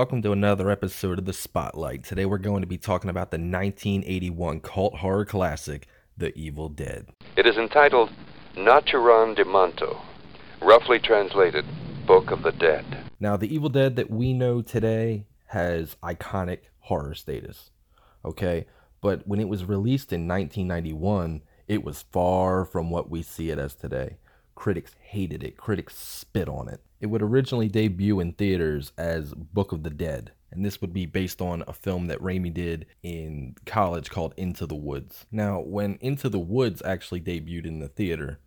welcome to another episode of The Spotlight. Today we're going to be talking about the 1981 cult horror classic, The Evil Dead. It is entitled Naturom Demonto, roughly translated, Book of the Dead. Now, The Evil Dead that we know today has iconic horror status, okay? But when it was released in 1991, it was far from what we see it as today. Critics hated it, critics spit on it. It would originally debut in theaters as Book of the Dead, and this would be based on a film that Raimi did in college called Into the Woods. Now, when Into the Woods actually debuted in the theater,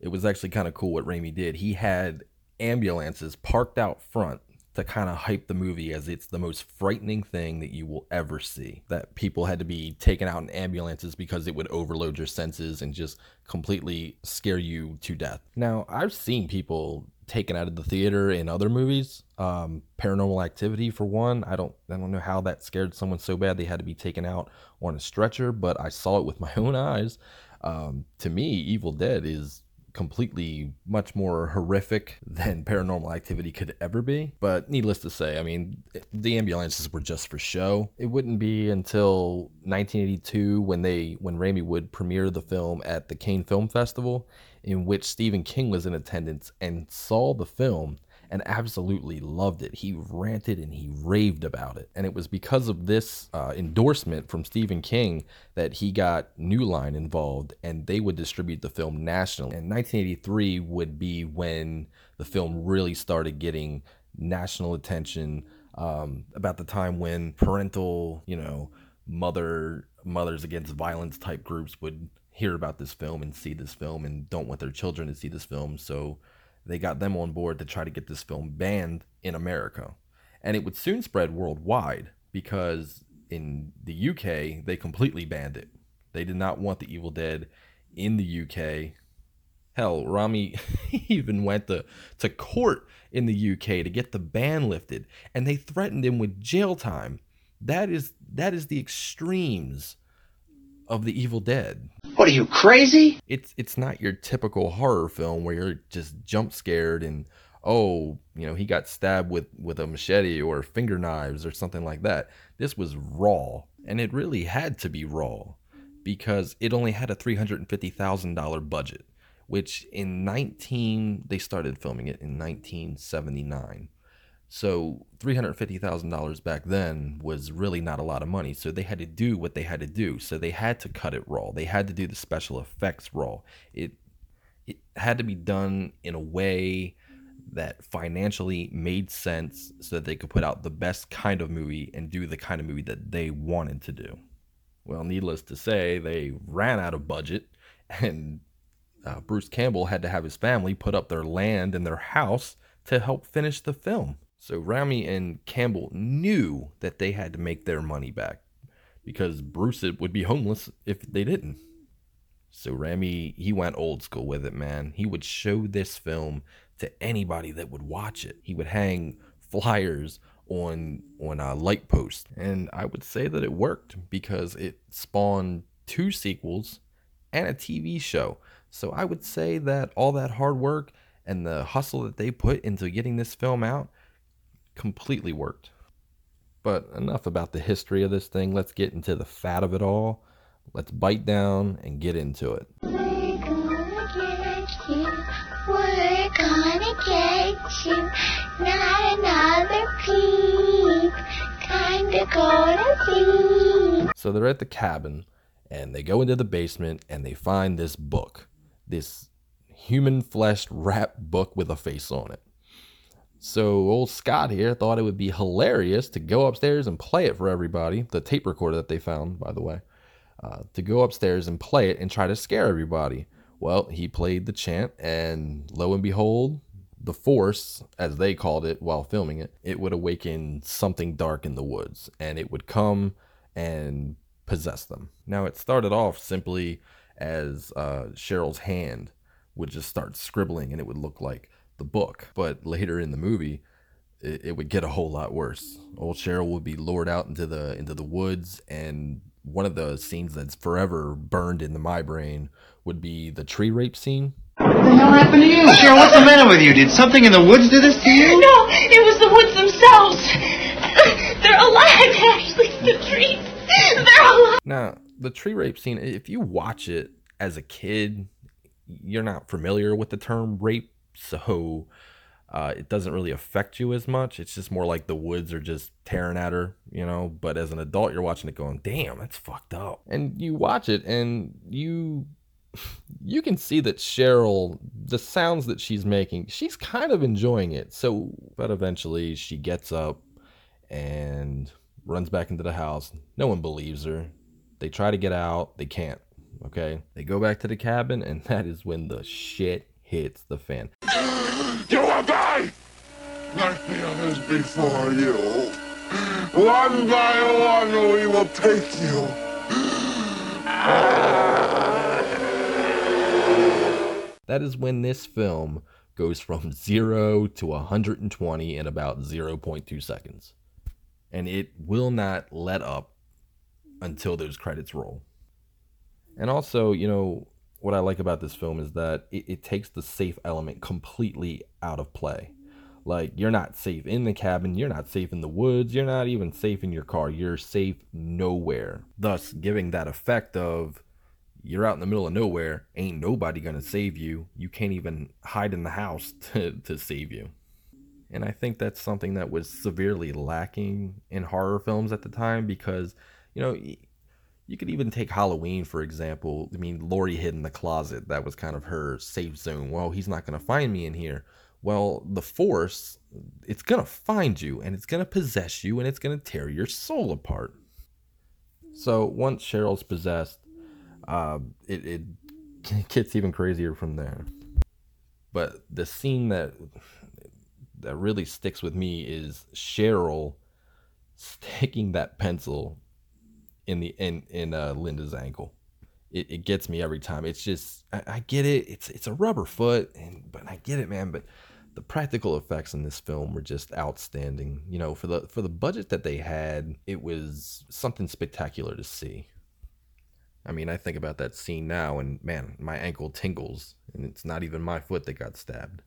it was actually kind of cool what Raimi did. He had ambulances parked out front to kind of hype the movie as it's the most frightening thing that you will ever see. That people had to be taken out in ambulances because it would overload your senses and just completely scare you to death. Now, I've seen people taken out of the theater in other movies. Um, Paranormal Activity, for one, I don't, I don't know how that scared someone so bad they had to be taken out on a stretcher, but I saw it with my own eyes. Um, to me, Evil Dead is completely much more horrific than paranormal activity could ever be. But needless to say, I mean, the ambulances were just for show. It wouldn't be until 1982 when they when Raimi would premiere the film at the Cannes Film Festival in which Stephen King was in attendance and saw the film and absolutely loved it. He ranted and he raved about it. And it was because of this uh, endorsement from Stephen King that he got New Line involved and they would distribute the film nationally. And 1983 would be when the film really started getting national attention um, about the time when parental, you know, mother mothers against violence type groups would hear about this film and see this film and don't want their children to see this film. So they got them on board to try to get this film banned in America. And it would soon spread worldwide because in the UK, they completely banned it. They did not want The Evil Dead in the UK. Hell, Raimi even went to, to court in the UK to get the ban lifted, and they threatened him with jail time. That is that is the extremes of the Evil Dead. What are you crazy? It's it's not your typical horror film where you're just jump scared and oh, you know, he got stabbed with with a machete or finger knives or something like that. This was raw, and it really had to be raw because it only had a $350,000 budget, which in 19 they started filming it in 1979. So $350,000 back then was really not a lot of money. So they had to do what they had to do. So they had to cut it raw. They had to do the special effects raw. It it had to be done in a way that financially made sense so that they could put out the best kind of movie and do the kind of movie that they wanted to do. Well, needless to say, they ran out of budget and uh, Bruce Campbell had to have his family put up their land and their house to help finish the film. So Raimi and Campbell knew that they had to make their money back because Bruce would be homeless if they didn't. So Raimi, he went old school with it, man. He would show this film to anybody that would watch it. He would hang flyers on on a light post, and I would say that it worked because it spawned two sequels and a TV show. So I would say that all that hard work and the hustle that they put into getting this film out completely worked. But enough about the history of this thing. Let's get into the fat of it all. Let's bite down and get into it. We're gonna get you. We're gonna get you. Not another peep. Kinda be. So they're at the cabin and they go into the basement and they find this book, this human fleshed wrapped book with a face on it. So old Scott here thought it would be hilarious to go upstairs and play it for everybody. The tape recorder that they found, by the way, uh, to go upstairs and play it and try to scare everybody. Well, he played the chant, and lo and behold, the force, as they called it while filming it, it would awaken something dark in the woods, and it would come and possess them. Now, it started off simply as uh, Cheryl's hand would just start scribbling, and it would look like the book. But later in the movie, it, it would get a whole lot worse. Old Cheryl would be lured out into the into the woods, and one of the scenes that's forever burned into my brain would be the tree rape scene. What the hell happened to you? Cheryl, what's the matter with you? Did something in the woods do this to you? No, it was the woods themselves. They're alive, Ashley. The trees. They're alive. Now, the tree rape scene, if you watch it as a kid, you're not familiar with the term rape, so uh, it doesn't really affect you as much. It's just more like the woods are just tearing at her, you know. But as an adult, you're watching it going, damn, that's fucked up. And you watch it and you you can see that Cheryl, the sounds that she's making, she's kind of enjoying it. So, but eventually she gets up and runs back into the house. No one believes her. They try to get out, they can't. Okay. They go back to the cabin, and that is when the shit hits the fan. You will die like the others before you. One by one, we will take you. That is when this film goes from 0 to 120 in about 0.2 seconds. And it will not let up until those credits roll. And also, you know, what I like about this film is that it, it takes the safe element completely out of play. Like, you're not safe in the cabin, you're not safe in the woods, you're not even safe in your car, you're safe nowhere. Thus, giving that effect of you're out in the middle of nowhere, ain't nobody gonna save you. You can't even hide in the house to, to save you. And I think that's something that was severely lacking in horror films at the time because, you know, you could even take Halloween, for example. I mean, Laurie hid in the closet. That was kind of her safe zone. Well, he's not going to find me in here. Well, the Force, it's going to find you and it's going to possess you and it's going to tear your soul apart. So once Cheryl's possessed, uh, it, it gets even crazier from there. But the scene that that really sticks with me is Cheryl sticking that pencil in the in in uh, Linda's ankle. It, it gets me every time. It's just I, I get it. It's it's a rubber foot, and but I get it, man. But the practical effects in this film were just outstanding. You know, for the for the budget that they had, it was something spectacular to see. I mean, I think about that scene now, and man, my ankle tingles, and it's not even my foot that got stabbed.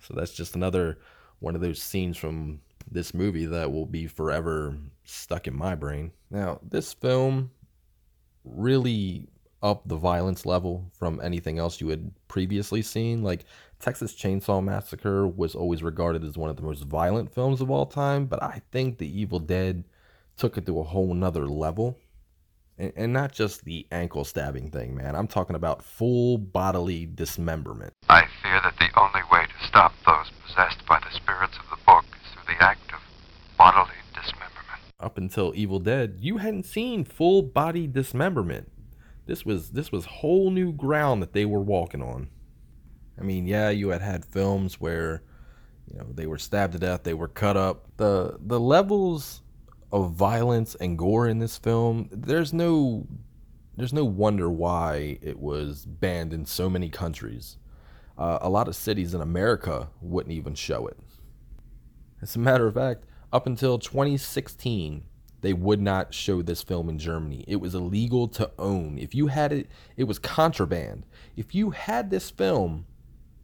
So that's just another one of those scenes from this movie that will be forever stuck in my brain. Now, this film really upped the violence level from anything else you had previously seen. Like Texas Chainsaw Massacre was always regarded as one of the most violent films of all time, but I think The Evil Dead took it to a whole nother level. And, and not just the ankle stabbing thing, man. I'm talking about full bodily dismemberment. I fear that the only way to stop those possessed by the spirits of the book is through the act of bodily dismemberment. Up until Evil Dead, you hadn't seen full body dismemberment. This was this was whole new ground that they were walking on. I mean, yeah, you had had films where you know they were stabbed to death, they were cut up. The the levels of violence and gore in this film, there's no there's no wonder why it was banned in so many countries. Uh, a lot of cities in America wouldn't even show it. As a matter of fact, up until 2016, they would not show this film in Germany. It was illegal to own. If you had it, it was contraband. If you had this film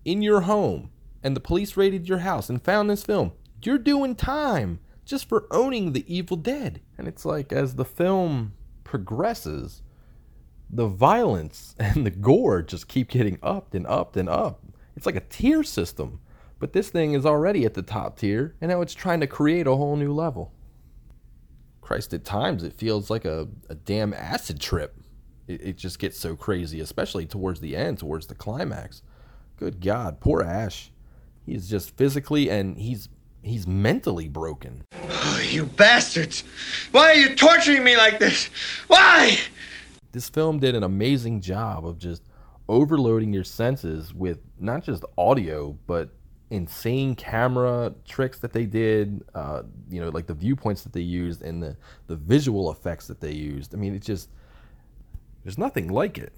in your home and the police raided your house and found this film, you're doing time just for owning The Evil Dead. And it's like as the film progresses, the violence and the gore just keep getting upped and upped and up. It's like a tier system. But this thing is already at the top tier, and now it's trying to create a whole new level. Christ, at times it feels like a, a damn acid trip. It, it just gets so crazy, especially towards the end, towards the climax. Good God, poor Ash. He's just physically and he's he's mentally broken. Oh, you bastards! Why are you torturing me like this? Why? This film did an amazing job of just overloading your senses with not just audio, but insane camera tricks that they did, uh, you know, like the viewpoints that they used and the, the visual effects that they used. I mean, it just, there's nothing like it.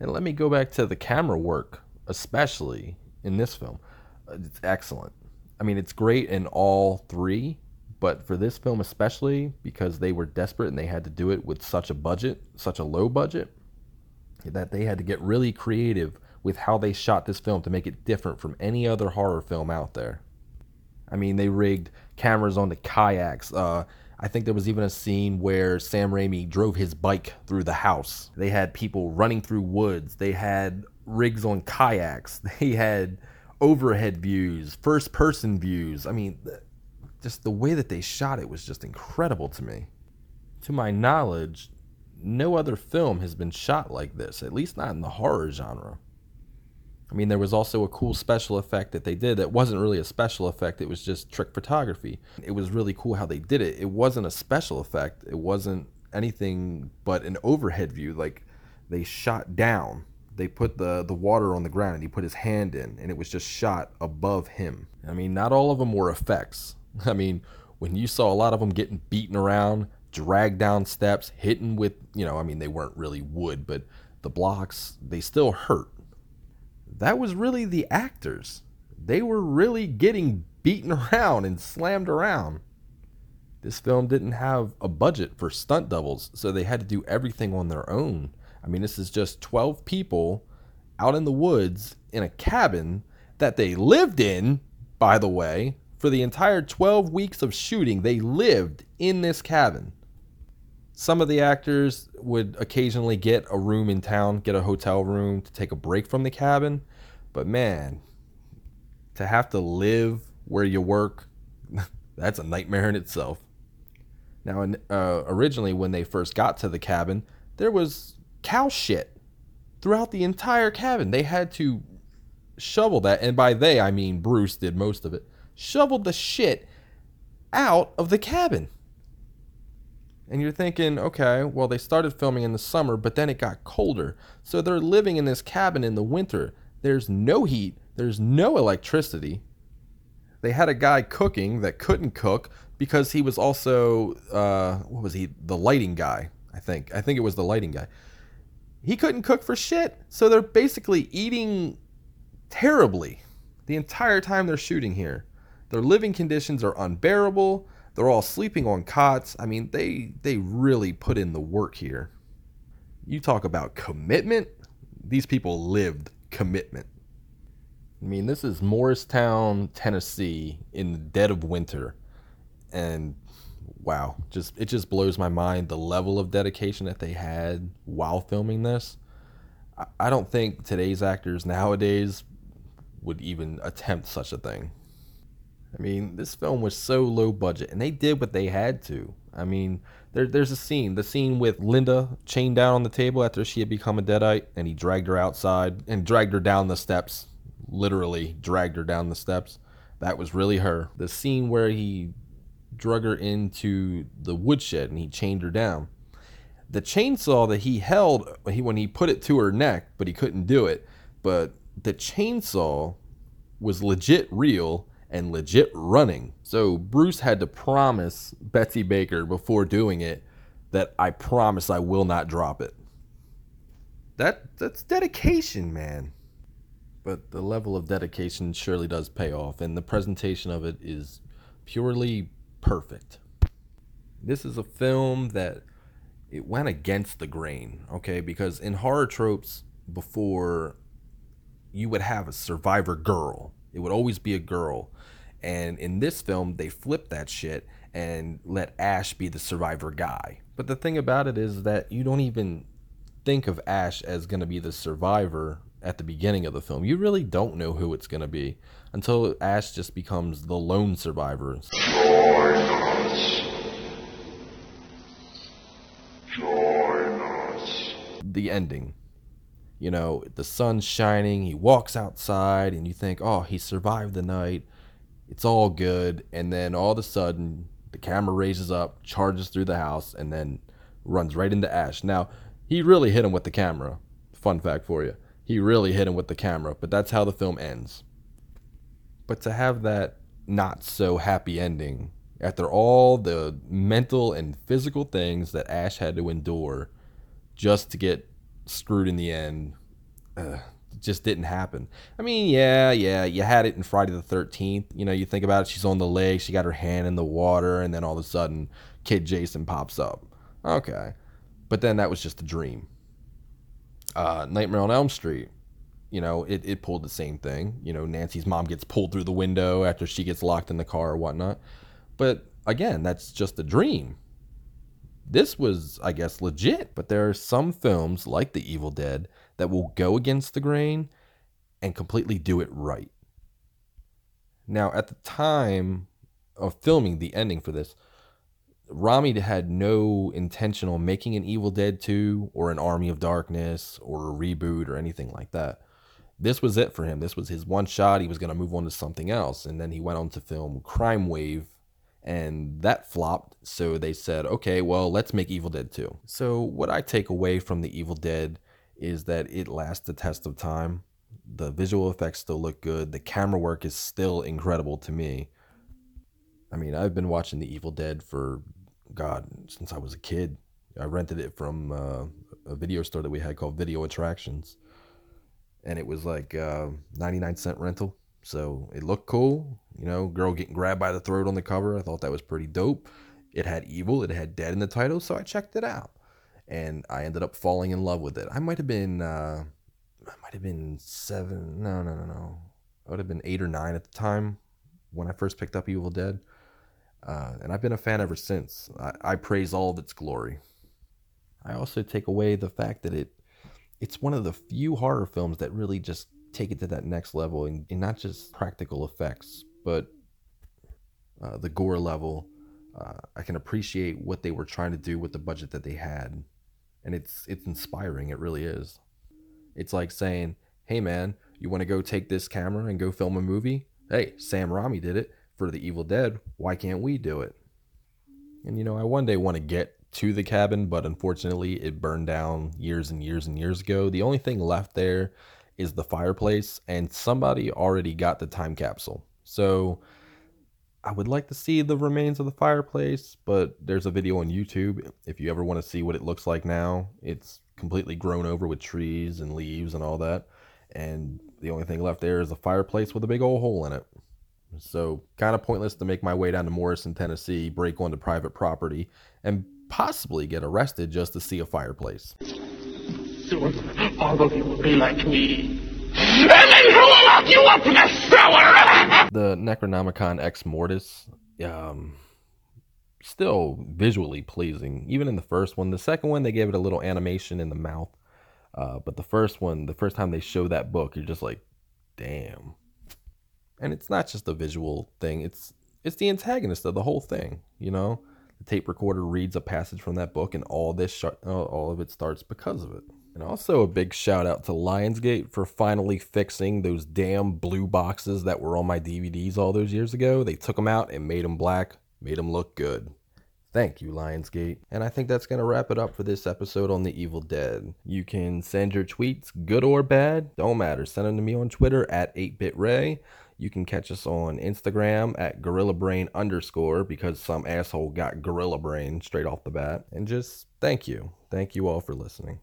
And let me go back to the camera work, especially in this film. Uh, It's excellent. I mean, it's great in all three, but for this film especially, because they were desperate and they had to do it with such a budget, such a low budget, that they had to get really creative with how they shot this film to make it different from any other horror film out there. I mean, they rigged cameras on the kayaks. Uh, I think there was even a scene where Sam Raimi drove his bike through the house. They had people running through woods. They had rigs on kayaks. They had overhead views, first person views. I mean, just the way that they shot it was just incredible to me. To my knowledge, no other film has been shot like this, at least not in the horror genre. I mean, there was also a cool special effect that they did that wasn't really a special effect, it was just trick photography. It was really cool how they did it. It wasn't a special effect, it wasn't anything but an overhead view. Like they shot down. They put the, the water on the ground and he put his hand in, and it was just shot above him. I mean, not all of them were effects. I mean, when you saw a lot of them getting beaten around, dragged down steps, hitting with, you know, I mean, they weren't really wood, but the blocks, they still hurt that was really the actors. They were really getting beaten around and slammed around. This film didn't have a budget for stunt doubles, so they had to do everything on their own. I mean, this is just 12 people out in the woods in a cabin that they lived in, by the way, for the entire 12 weeks of shooting. They lived in this cabin. Some of the actors would occasionally get a room in town, get a hotel room to take a break from the cabin. But man, to have to live where you work, that's a nightmare in itself. Now, uh, originally, when they first got to the cabin, there was cow shit throughout the entire cabin. They had to shovel that, and by they, I mean Bruce did most of it, shoveled the shit out of the cabin. And you're thinking, okay, well, they started filming in the summer, but then it got colder. So they're living in this cabin in the winter. There's no heat, there's no electricity. They had a guy cooking that couldn't cook because he was also, uh, what was he? The lighting guy, I think. I think it was the lighting guy. He couldn't cook for shit. So they're basically eating terribly the entire time they're shooting here. Their living conditions are unbearable they're all sleeping on cots. I mean, they they really put in the work here. You talk about commitment. These people lived commitment. I mean, this is Morristown, Tennessee in the dead of winter. And wow, just it just blows my mind the level of dedication that they had while filming this. I, don't think today's actors nowadays would even attempt such a thing. I mean, this film was so low budget, and they did what they had to. I mean, there, there's a scene, the scene with Linda chained down on the table after she had become a deadite, and he dragged her outside and dragged her down the steps. Literally dragged her down the steps. That was really her. The scene where he drug her into the woodshed and he chained her down. The chainsaw that he held he, when he put it to her neck, but he couldn't do it. But the chainsaw was legit real and legit running. So Bruce had to promise Betsy Baker before doing it that I promise I will not drop it. That that's dedication, man. But the level of dedication surely does pay off and the presentation of it is purely perfect. This is a film that it went against the grain, okay? Because in horror tropes before you would have a survivor girl. It would always be a girl and in this film, they flip that shit and let Ash be the survivor guy. But the thing about it is that you don't even think of Ash as going to be the survivor at the beginning of the film. You really don't know who it's going to be until Ash just becomes the lone survivor. The ending. You know, the sun's shining, he walks outside, and you think, oh, he survived the night it's all good. And then all of a sudden, the camera raises up, charges through the house, and then runs right into Ash. Now, he really hit him with the camera. Fun fact for you. He really hit him with the camera, but that's how the film ends. But to have that not so happy ending, after all the mental and physical things that Ash had to endure just to get screwed in the end, uh, just didn't happen. I mean, yeah, yeah, you had it in Friday the 13th. You know, you think about it, she's on the lake, she got her hand in the water, and then all of a sudden, kid Jason pops up. Okay. But then that was just a dream. Uh, Nightmare on Elm Street, you know, it, it pulled the same thing. You know, Nancy's mom gets pulled through the window after she gets locked in the car or whatnot. But again, that's just a dream. This was, I guess, legit, but there are some films like The Evil Dead that will go against the grain and completely do it right. Now, at the time of filming the ending for this, Raimi had no intention on making an Evil Dead 2 or an Army of Darkness or a reboot or anything like that. This was it for him. This was his one shot. He was going to move on to something else. And then he went on to film Crime Wave, and that flopped. So they said, okay, well, let's make Evil Dead 2. So, what I take away from The Evil Dead is that it lasts the test of time. The visual effects still look good. The camera work is still incredible to me. I mean, I've been watching The Evil Dead for God since I was a kid. I rented it from uh, a video store that we had called Video Attractions, and it was like uh, 99 cent rental. So it looked cool, you know, girl getting grabbed by the throat on the cover. I thought that was pretty dope. It had evil, it had dead in the title, so I checked it out, and I ended up falling in love with it. I might have been, uh, I might have been seven. No, no, no, no. I would have been eight or nine at the time when I first picked up Evil Dead uh, and I've been a fan ever since. I, I praise all of its glory. I also take away the fact that it it's one of the few horror films that really just take it to that next level, and, and not just practical effects, but uh, the gore level. Uh, I can appreciate what they were trying to do with the budget that they had, and it's it's inspiring. It really is. It's like saying, "Hey, man, you want to go take this camera and go film a movie? Hey, Sam Raimi did it for the Evil Dead. Why can't we do it? And you know, I one day want to get to the cabin, but unfortunately it burned down years and years and years ago. The only thing left there is the fireplace, and somebody already got the time capsule. So I would like to see the remains of the fireplace, but there's a video on YouTube if you ever want to see what it looks like now. It's completely grown over with trees and leaves and all that. And the only thing left there is a fireplace with a big old hole in it. So, kind of pointless to make my way down to Morristown, Tennessee, break onto private property, and possibly get arrested just to see a fireplace. Soon, all of you will be like me. And then who will lock you up in a cellar? The Necronomicon Ex Mortis, um, still visually pleasing, even in the first one. The second one, they gave it a little animation in the mouth. Uh, but the first one, the first time they show that book, you're just like, damn and it's not just a visual thing it's it's the antagonist of the whole thing you know the tape recorder reads a passage from that book and all this sh- all of it starts because of it and also a big shout out to lionsgate for finally fixing those damn blue boxes that were on my dvds all those years ago. They took them out and made them black made them look good Thank you, Lionsgate. And I think that's going to wrap it up for this episode on The Evil Dead. You can send your tweets, good or bad, don't matter. Send them to me on Twitter at 8BitRay. You can catch us on Instagram at Gorilla Brain underscore because some asshole got Gorilla Brain straight off the bat. And just thank you. Thank you all for listening.